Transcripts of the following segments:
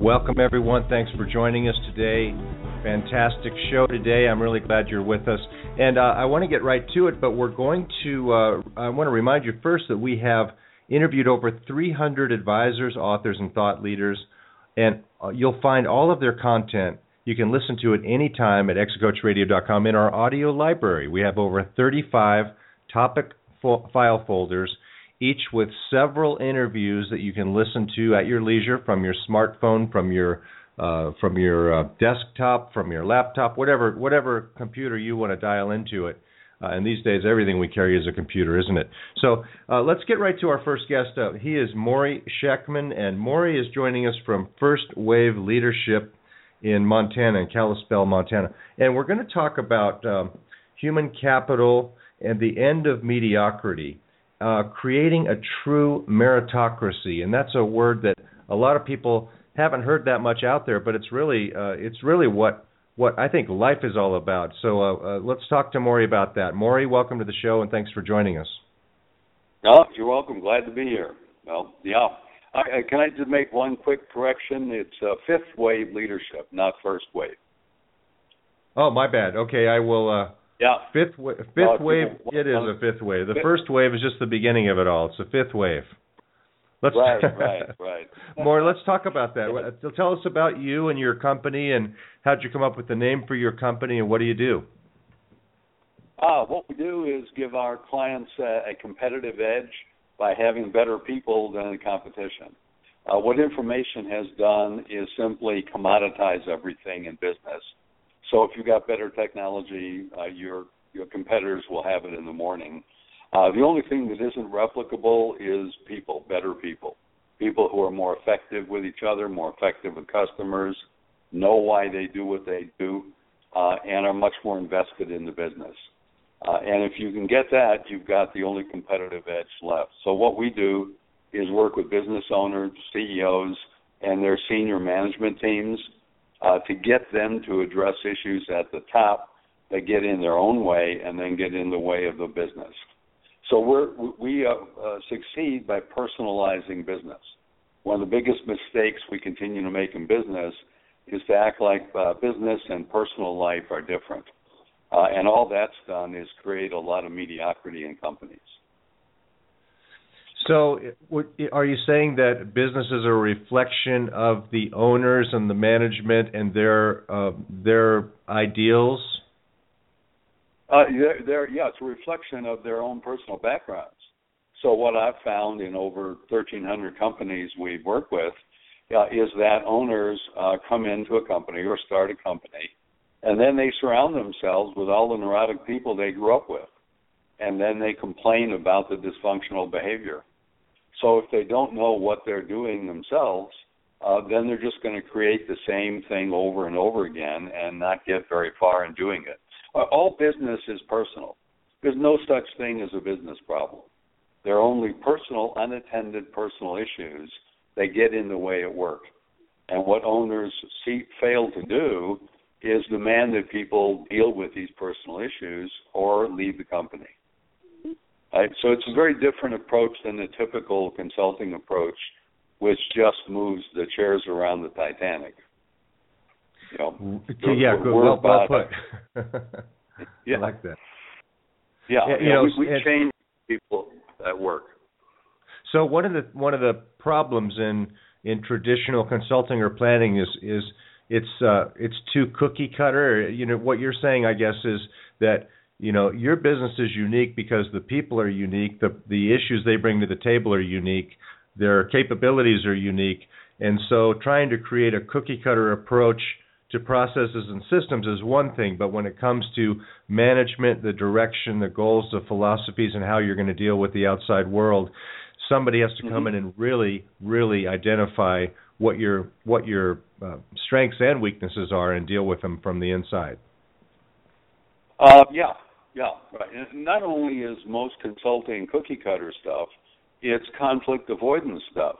Welcome, everyone. Thanks for joining us today. Fantastic show today. I'm really glad you're with us. And uh, I want to get right to it, but we're going to, uh, I want to remind you first that we have interviewed over 300 advisors, authors, and thought leaders. And uh, you'll find all of their content. You can listen to it anytime at exitcoachradio.com in our audio library. We have over 35 topic fo- file folders each with several interviews that you can listen to at your leisure from your smartphone, from your uh, from your uh, desktop, from your laptop, whatever whatever computer you want to dial into it. Uh, and these days, everything we carry is a computer, isn't it? So uh, let's get right to our first guest. Uh, he is Morrie Shechtman, and Morrie is joining us from First Wave Leadership in Montana, in Kalispell, Montana. And we're going to talk about um, human capital and the end of mediocrity uh, creating a true meritocracy, and that's a word that a lot of people haven't heard that much out there, but it's really uh, it's really what what I think life is all about. So uh, uh, let's talk to Morrie about that. Morrie, welcome to the show, and thanks for joining us. Oh, you're welcome. Glad to be here. Well, yeah. I, I, can I just make one quick correction? It's uh, fifth wave leadership, not first wave. Oh, my bad. Okay, I will. Uh, yeah. Fifth fifth wave. It is a fifth wave. The first wave is just the beginning of it all. It's a fifth wave. Let's right, right, right. Morrie. Let's talk about that. Tell us about you and your company, and how'd you come up with the name for your company, and what do you do? Uh, what we do is give our clients a, a competitive edge by having better people than the competition. Uh, what information has done is simply commoditize everything in business so if you've got better technology, uh, your your competitors will have it in the morning. Uh, the only thing that isn't replicable is people, better people, people who are more effective with each other, more effective with customers, know why they do what they do, uh, and are much more invested in the business. Uh, and if you can get that, you've got the only competitive edge left. So what we do is work with business owners, CEOs, and their senior management teams uh, to get them to address issues at the top that get in their own way and then get in the way of the business. So we're, we uh, uh, succeed by personalizing business. One of the biggest mistakes we continue to make in business is to act like uh, business and personal life are different. Uh, and all that's done is create a lot of mediocrity in companies. So, are you saying that businesses are a reflection of the owners and the management and their uh, their ideals? Uh, yeah, it's a reflection of their own personal backgrounds. So, what I've found in over 1,300 companies we've worked with uh, is that owners uh, come into a company or start a company, and then they surround themselves with all the neurotic people they grew up with, and then they complain about the dysfunctional behavior so if they don't know what they're doing themselves, uh, then they're just going to create the same thing over and over again and not get very far in doing it. Uh, all business is personal. There's no such thing as a business problem. There are only personal, unattended personal issues that get in the way at work. And what owners see, fail to do is demand that people deal with these personal issues or leave the company. So it's a very different approach than the typical consulting approach, which just moves the chairs around the Titanic. You know, yeah, good. Well, well put. yeah. I like that. Yeah, yeah you, know, we, we change people at work. So one of the one of the problems in in traditional consulting or planning is is it's uh, it's too cookie cutter. You know what you're saying, I guess, is that you know your business is unique because the people are unique the the issues they bring to the table are unique their capabilities are unique and so trying to create a cookie cutter approach to processes and systems is one thing but when it comes to management the direction the goals the philosophies and how you're going to deal with the outside world somebody has to come mm-hmm. in and really really identify what your what your uh, strengths and weaknesses are and deal with them from the inside. Uh, yeah, yeah, right. And not only is most consulting cookie cutter stuff, it's conflict avoidance stuff.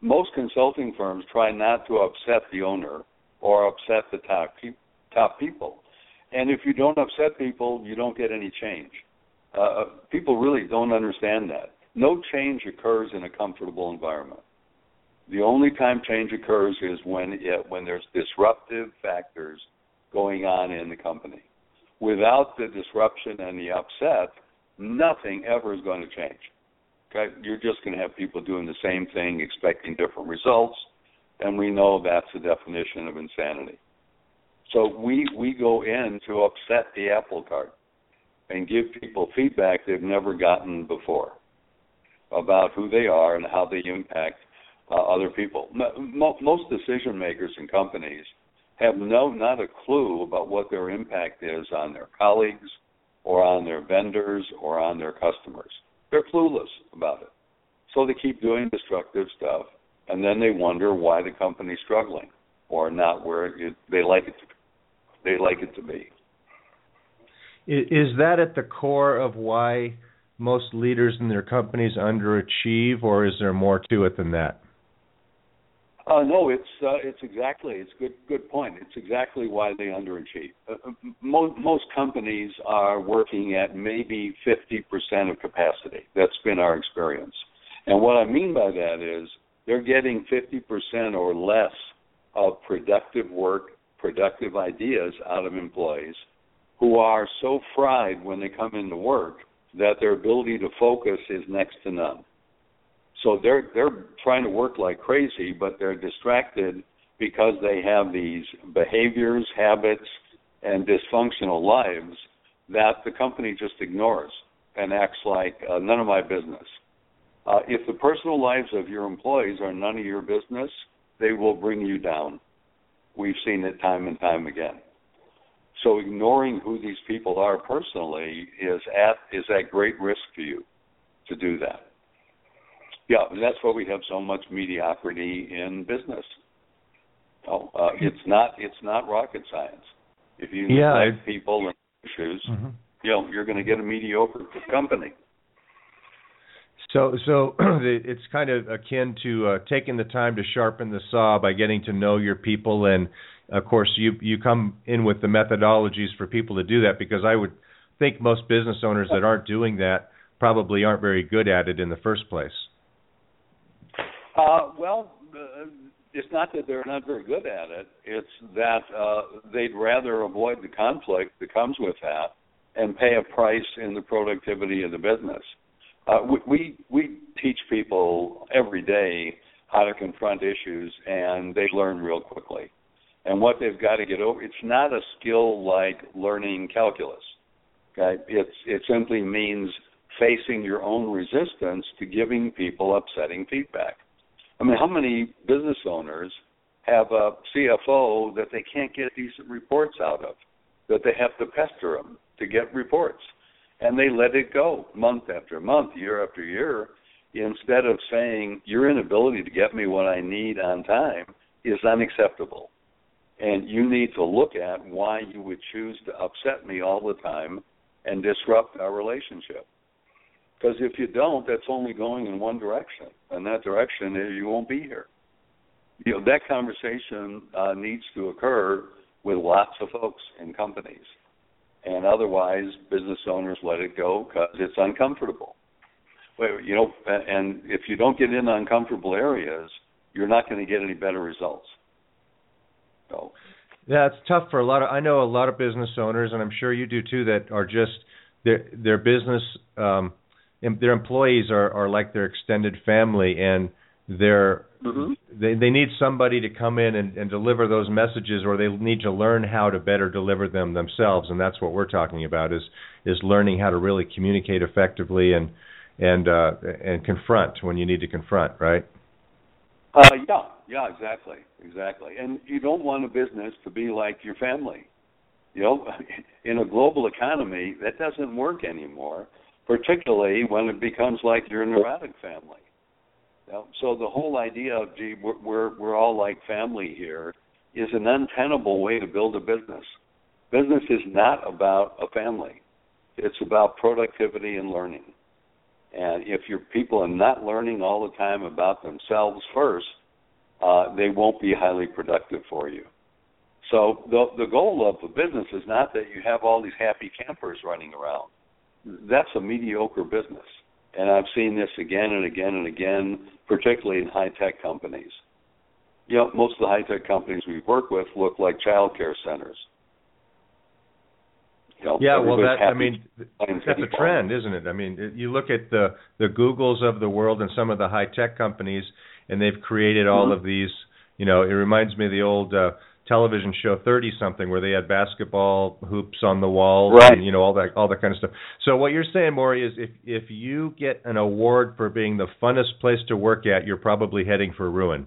Most consulting firms try not to upset the owner or upset the top pe- top people. And if you don't upset people, you don't get any change. Uh, uh, people really don't understand that. No change occurs in a comfortable environment. The only time change occurs is when it, when there's disruptive factors going on in the company. Without the disruption and the upset, nothing ever is going to change. Okay, you're just going to have people doing the same thing, expecting different results, and we know that's the definition of insanity. So we we go in to upset the apple cart and give people feedback they've never gotten before about who they are and how they impact uh, other people. most decision makers in companies have no not a clue about what their impact is on their colleagues or on their vendors or on their customers. They're clueless about it. So they keep doing destructive stuff and then they wonder why the company's struggling or not where it, they like it to they like it to be. Is that at the core of why most leaders in their companies underachieve, or is there more to it than that? Uh, no, it's uh, it's exactly it's good good point. It's exactly why they underachieve. Uh, uh mo- most companies are working at maybe 50% of capacity. That's been our experience. And what I mean by that is they're getting 50% or less of productive work, productive ideas out of employees who are so fried when they come into work that their ability to focus is next to none. So they're they're trying to work like crazy, but they're distracted because they have these behaviors, habits, and dysfunctional lives that the company just ignores and acts like uh, none of my business. Uh, if the personal lives of your employees are none of your business, they will bring you down. We've seen it time and time again. So ignoring who these people are personally is at is at great risk for you to do that. Yeah, that's why we have so much mediocrity in business. Oh, uh, it's not it's not rocket science. If you yeah, neglect people and issues, mm-hmm. you know you're going to get a mediocre company. So, so it's kind of akin to uh, taking the time to sharpen the saw by getting to know your people, and of course, you you come in with the methodologies for people to do that. Because I would think most business owners that aren't doing that probably aren't very good at it in the first place. Uh, well, uh, it's not that they're not very good at it. It's that uh, they'd rather avoid the conflict that comes with that and pay a price in the productivity of the business. Uh, we, we we teach people every day how to confront issues, and they learn real quickly. And what they've got to get over, it's not a skill like learning calculus. Okay, it's it simply means facing your own resistance to giving people upsetting feedback. I mean, how many business owners have a CFO that they can't get decent reports out of, that they have to pester them to get reports, and they let it go month after month, year after year, instead of saying your inability to get me what I need on time is unacceptable, and you need to look at why you would choose to upset me all the time and disrupt our relationship. Because if you don't, that's only going in one direction, and that direction is you won't be here. You know that conversation uh, needs to occur with lots of folks in companies, and otherwise business owners let it go because it's uncomfortable. Well, you know, and if you don't get in uncomfortable areas, you're not going to get any better results. So. Yeah, it's tough for a lot of. I know a lot of business owners, and I'm sure you do too, that are just their their business. Um, their employees are, are like their extended family and they're mm-hmm. they they need somebody to come in and, and deliver those messages or they need to learn how to better deliver them themselves. And that's what we're talking about is is learning how to really communicate effectively and and uh and confront when you need to confront right? Uh yeah. Yeah exactly. Exactly. And you don't want a business to be like your family. You know in a global economy that doesn't work anymore particularly when it becomes like your neurotic family. So the whole idea of gee, we're, we're we're all like family here is an untenable way to build a business. Business is not about a family. It's about productivity and learning. And if your people are not learning all the time about themselves first, uh, they won't be highly productive for you. So the the goal of a business is not that you have all these happy campers running around. That's a mediocre business. And I've seen this again and again and again, particularly in high tech companies. You know, most of the high tech companies we work with look like child care centers. You know, yeah, well, that I mean, that's a trend, isn't it? I mean, you look at the the Googles of the world and some of the high tech companies, and they've created all mm-hmm. of these. You know, it reminds me of the old uh, television show Thirty Something, where they had basketball hoops on the walls, right. and you know all that all that kind of stuff. So what you're saying, Morrie, is if if you get an award for being the funnest place to work at, you're probably heading for ruin.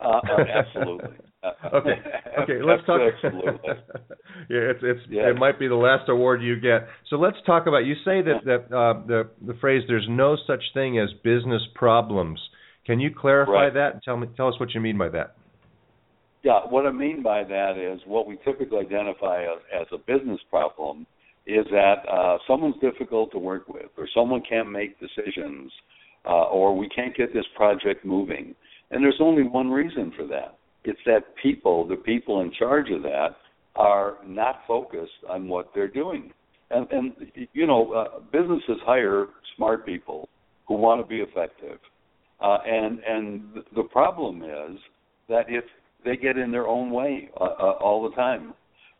Uh, uh absolutely. okay. Okay. Let's talk. yeah, it's it's yes. it might be the last award you get. So let's talk about. You say that that uh, the the phrase "there's no such thing as business problems." Can you clarify right. that and tell me tell us what you mean by that? Yeah, what I mean by that is what we typically identify as, as a business problem is that uh, someone's difficult to work with, or someone can't make decisions, uh, or we can't get this project moving. And there's only one reason for that. It's that people, the people in charge of that, are not focused on what they're doing. And, and you know, uh, businesses hire smart people who want to be effective. Uh, and and the problem is that if they get in their own way uh, uh, all the time.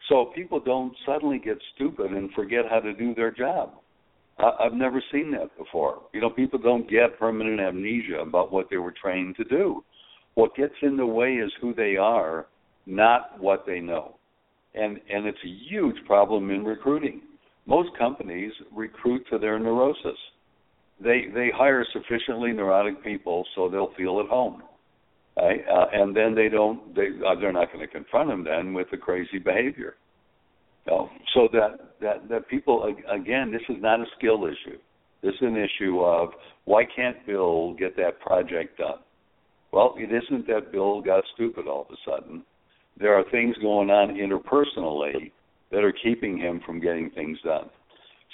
So people don't suddenly get stupid and forget how to do their job. I, I've never seen that before. You know, people don't get permanent amnesia about what they were trained to do. What gets in the way is who they are, not what they know. And and it's a huge problem in recruiting. Most companies recruit to their neurosis. They they hire sufficiently neurotic people so they'll feel at home Uh, and then they don't they uh, they're not going to confront him then with the crazy behavior. So, so that that that people again, this is not a skill issue. This is an issue of why can't Bill get that project done? Well, it isn't that Bill got stupid all of a sudden. There are things going on interpersonally that are keeping him from getting things done.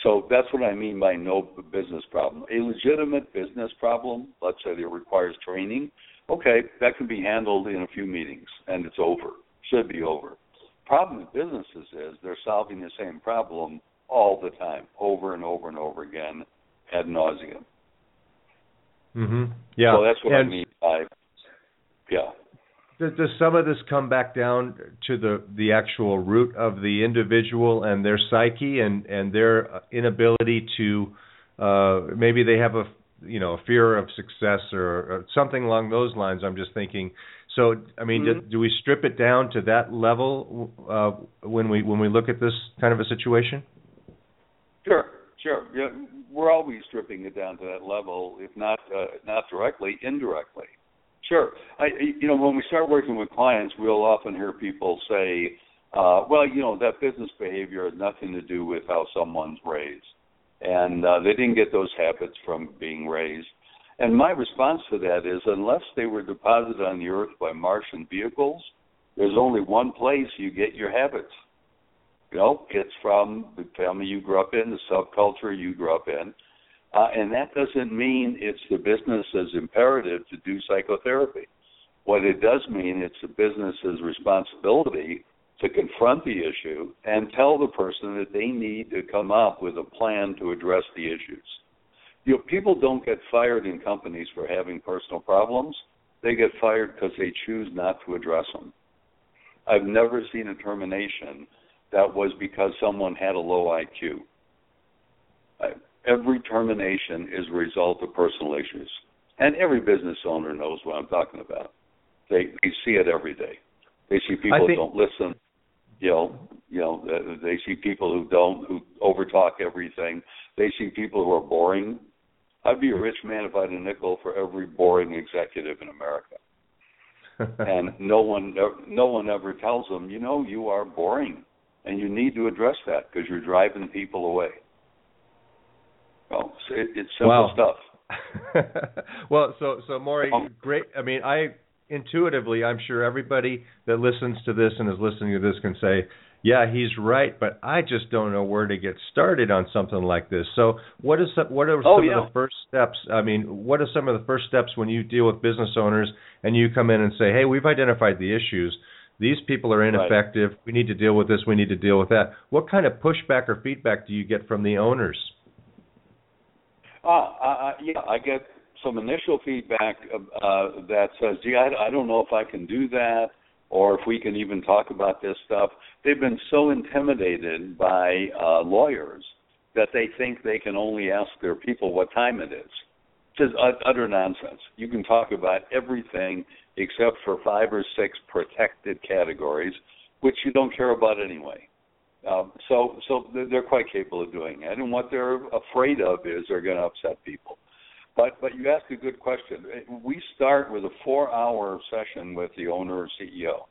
So that's what I mean by no business problem. A legitimate business problem, let's say it requires training, Okay, that can be handled in a few meetings and it's over. Should be over. Problem with businesses is they're solving the same problem all the time, over and over and over again, ad nauseum. Mhm. Yeah. So that's what and I mean by yeah. Does, does some of this come back down to the the actual root of the individual and their psyche and and their inability to uh maybe they have a you know a fear of success or, or something along those lines. I'm just thinking. So I mean, mm-hmm. do, do, we strip it down to that level uh, when we when we look at this kind of a situation? Sure, sure. Yeah, we're always stripping it down to that level, if not uh, not directly, indirectly. Sure. I, you know, when we start working with clients, we'll often hear people say, uh, "Well, you know, that business behavior has nothing to do with how someone's raised." And uh, they didn't get those habits from being raised. And my response to that is, unless they were deposited on the earth by Martian vehicles, there's only one place you get your habits. You know, it's from the family you grew up in, the subculture you grew up in, uh, and that doesn't mean it's the business's imperative to do psychotherapy. What it does mean, it's the business's responsibility to confront the issue and tell the person that they need to come up with a plan to address the issues. You know, people don't get fired in companies for having personal problems. They get fired because they choose not to address them. I've never seen a termination that was because someone had a low IQ. Every termination is a result of personal issues. And every business owner knows what I'm talking about. They they see it every day. They see people think, don't listen you know, you know, they see people who don't, who overtalk everything. They see people who are boring. I'd be a rich man if I had a nickel for every boring executive in America. and no one, no one ever tells them, you know, you are boring, and you need to address that because you're driving people away. Well, it, it's simple wow. stuff. well, so so Morrie, um, great. I mean, I intuitively, I'm sure everybody that listens to this and is listening to this can say, yeah, he's right, but I just don't know where to get started on something like this. So, what is some, what are oh, some yeah. of the first steps? I mean, what are some of the first steps when you deal with business owners and you come in and say, "Hey, we've identified the issues. These people are ineffective. Right. We need to deal with this. We need to deal with that." What kind of pushback or feedback do you get from the owners? Uh, uh, yeah, I get some initial feedback uh, that says, "Gee, I, I don't know if I can do that." or if we can even talk about this stuff. They've been so intimidated by uh, lawyers that they think they can only ask their people what time it is. Just utter nonsense. You can talk about everything except for five or six protected categories, which you don't care about anyway. Um, so, so they're quite capable of doing it. And what they're afraid of is they're going to upset people. But but you ask a good question. We start with a four-hour session with the owner or CEO,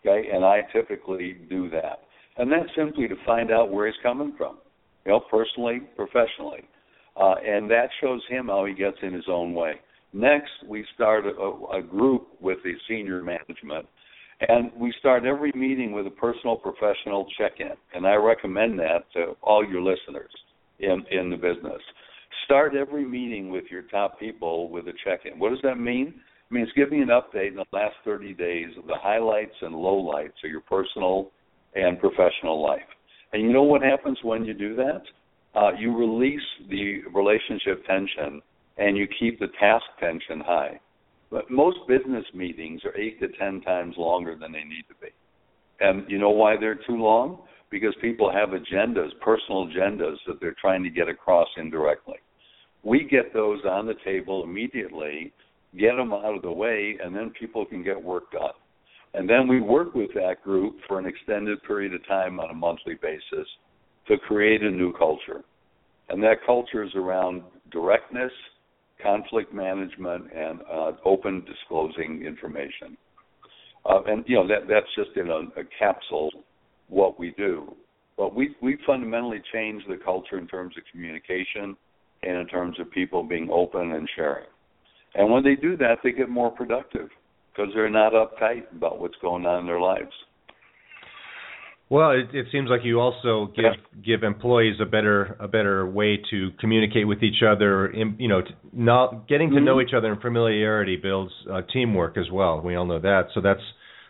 okay, and I typically do that, and that's simply to find out where he's coming from, you know, personally, professionally, uh, and that shows him how he gets in his own way. Next, we start a, a group with the senior management, and we start every meeting with a personal professional check-in, and I recommend that to all your listeners in in the business start every meeting with your top people with a check-in. What does that mean? It means give me an update in the last 30 days of the highlights and lowlights of your personal and professional life. And you know what happens when you do that? Uh, you release the relationship tension and you keep the task tension high. But most business meetings are eight to ten times longer than they need to be. And you know why they're too long? Because people have agendas, personal agendas that they're trying to get across indirectly. We get those on the table immediately, get them out of the way, and then people can get work done. And then we work with that group for an extended period of time on a monthly basis to create a new culture. And that culture is around directness, conflict management, and uh, open disclosing information. Uh, and you know that that's just in a, a capsule what we do. But we we fundamentally change the culture in terms of communication, and in terms of people being open and sharing. And when they do that, they get more productive because they're not uptight about what's going on in their lives. Well, it, it seems like you also give yeah. give employees a better a better way to communicate with each other. In, you know, not getting to mm-hmm. know each other and familiarity builds uh, teamwork as well. We all know that. So that's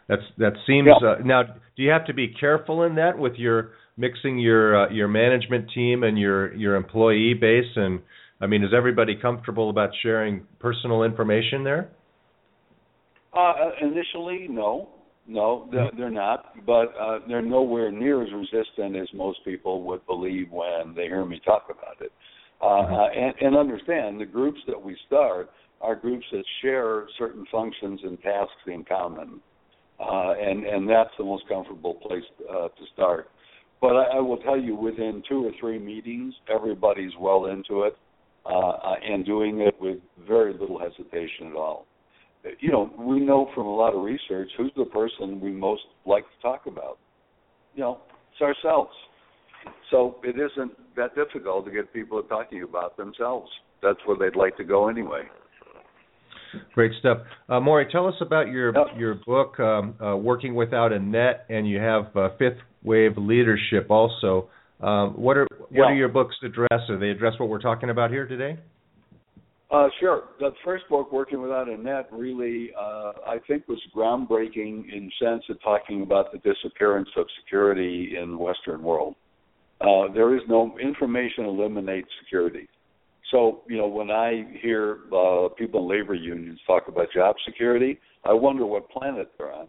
that's that seems. Yeah. Uh, now, do you have to be careful in that with your mixing your uh, your management team and your your employee base and I mean is everybody comfortable about sharing personal information there? Uh, initially, no, no, they're, mm-hmm. they're not, but uh, they're nowhere near as resistant as most people would believe when they hear me talk about it. Uh, mm-hmm. uh, and, and understand the groups that we start are groups that share certain functions and tasks in common, uh, and and that's the most comfortable place uh, to start. But I, I will tell you, within two or three meetings, everybody's well into it uh, uh, and doing it with very little hesitation at all. You know, we know from a lot of research who's the person we most like to talk about. You know, it's ourselves. So it isn't that difficult to get people talking about themselves. That's where they'd like to go anyway. Great stuff, uh, Morrie. Tell us about your your book, um, uh, "Working Without a Net," and you have uh, Fifth Wave Leadership also. Um, what are what yeah. are your books address? Do they address what we're talking about here today? Uh, sure. The first book, Working Without a Net, really, uh, I think, was groundbreaking in sense of talking about the disappearance of security in the Western world. Uh, there is no information eliminates security. So, you know, when I hear uh, people in labor unions talk about job security, I wonder what planet they're on.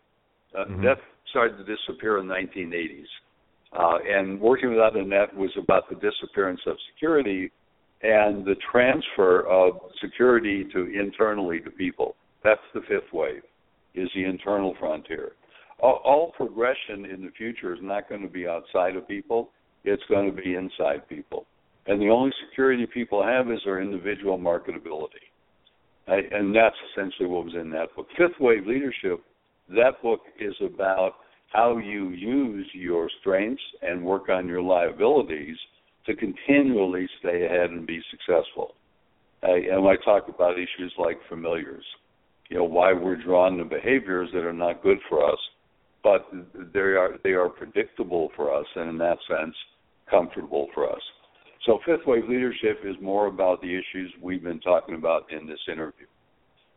Uh, mm-hmm. That started to disappear in the 1980s. Uh, and working without a net was about the disappearance of security and the transfer of security to internally to people. That's the fifth wave, is the internal frontier. All, all progression in the future is not going to be outside of people; it's going to be inside people. And the only security people have is their individual marketability. And that's essentially what was in that book. Fifth Wave Leadership, that book is about how you use your strengths and work on your liabilities to continually stay ahead and be successful. Uh, and I talk about issues like familiars, you know, why we're drawn to behaviors that are not good for us, but they are they are predictable for us, and in that sense, comfortable for us. So fifth wave leadership is more about the issues we've been talking about in this interview.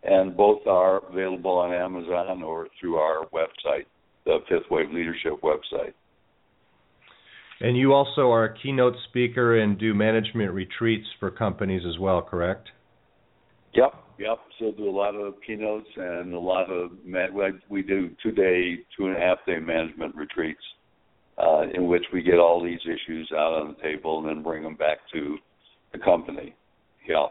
And both are available on Amazon or through our website, the Fifth Wave Leadership website. And you also are a keynote speaker and do management retreats for companies as well, correct? Yep, yep. So do a lot of keynotes and a lot of we do two day, two and a half day management retreats uh, in which we get all these issues out on the table and then bring them back to the company. Yeah.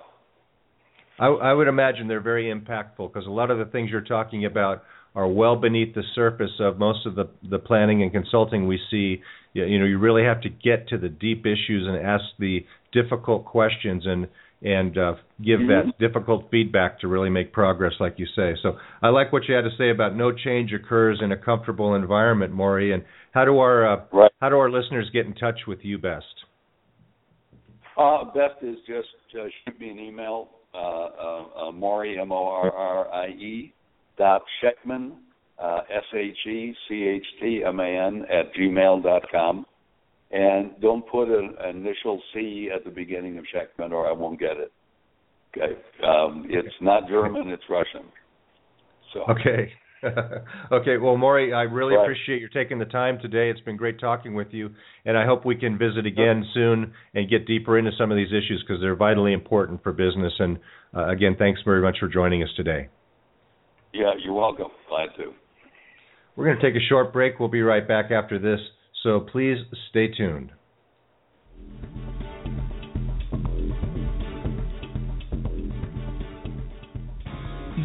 I, I would imagine they're very impactful because a lot of the things you're talking about are well beneath the surface of most of the the planning and consulting we see. You know, you really have to get to the deep issues and ask the difficult questions and and uh, give mm-hmm. that difficult feedback to really make progress, like you say. So I like what you had to say about no change occurs in a comfortable environment, Morrie. And how do our uh, right. how do our listeners get in touch with you best? Uh, best is just uh, shoot me an email, uh, uh, uh Morrie M O R R I E dot Shechtman uh, S H E C H T M A N at gmail dot com, and don't put an initial C at the beginning of Shechtman, or I won't get it. Okay, um, it's not German; it's Russian. So okay. okay, well, Morrie, I really right. appreciate you taking the time today. It's been great talking with you, and I hope we can visit again soon and get deeper into some of these issues because they're vitally important for business. And uh, again, thanks very much for joining us today. Yeah, you're welcome. Glad to. We're going to take a short break. We'll be right back after this, so please stay tuned.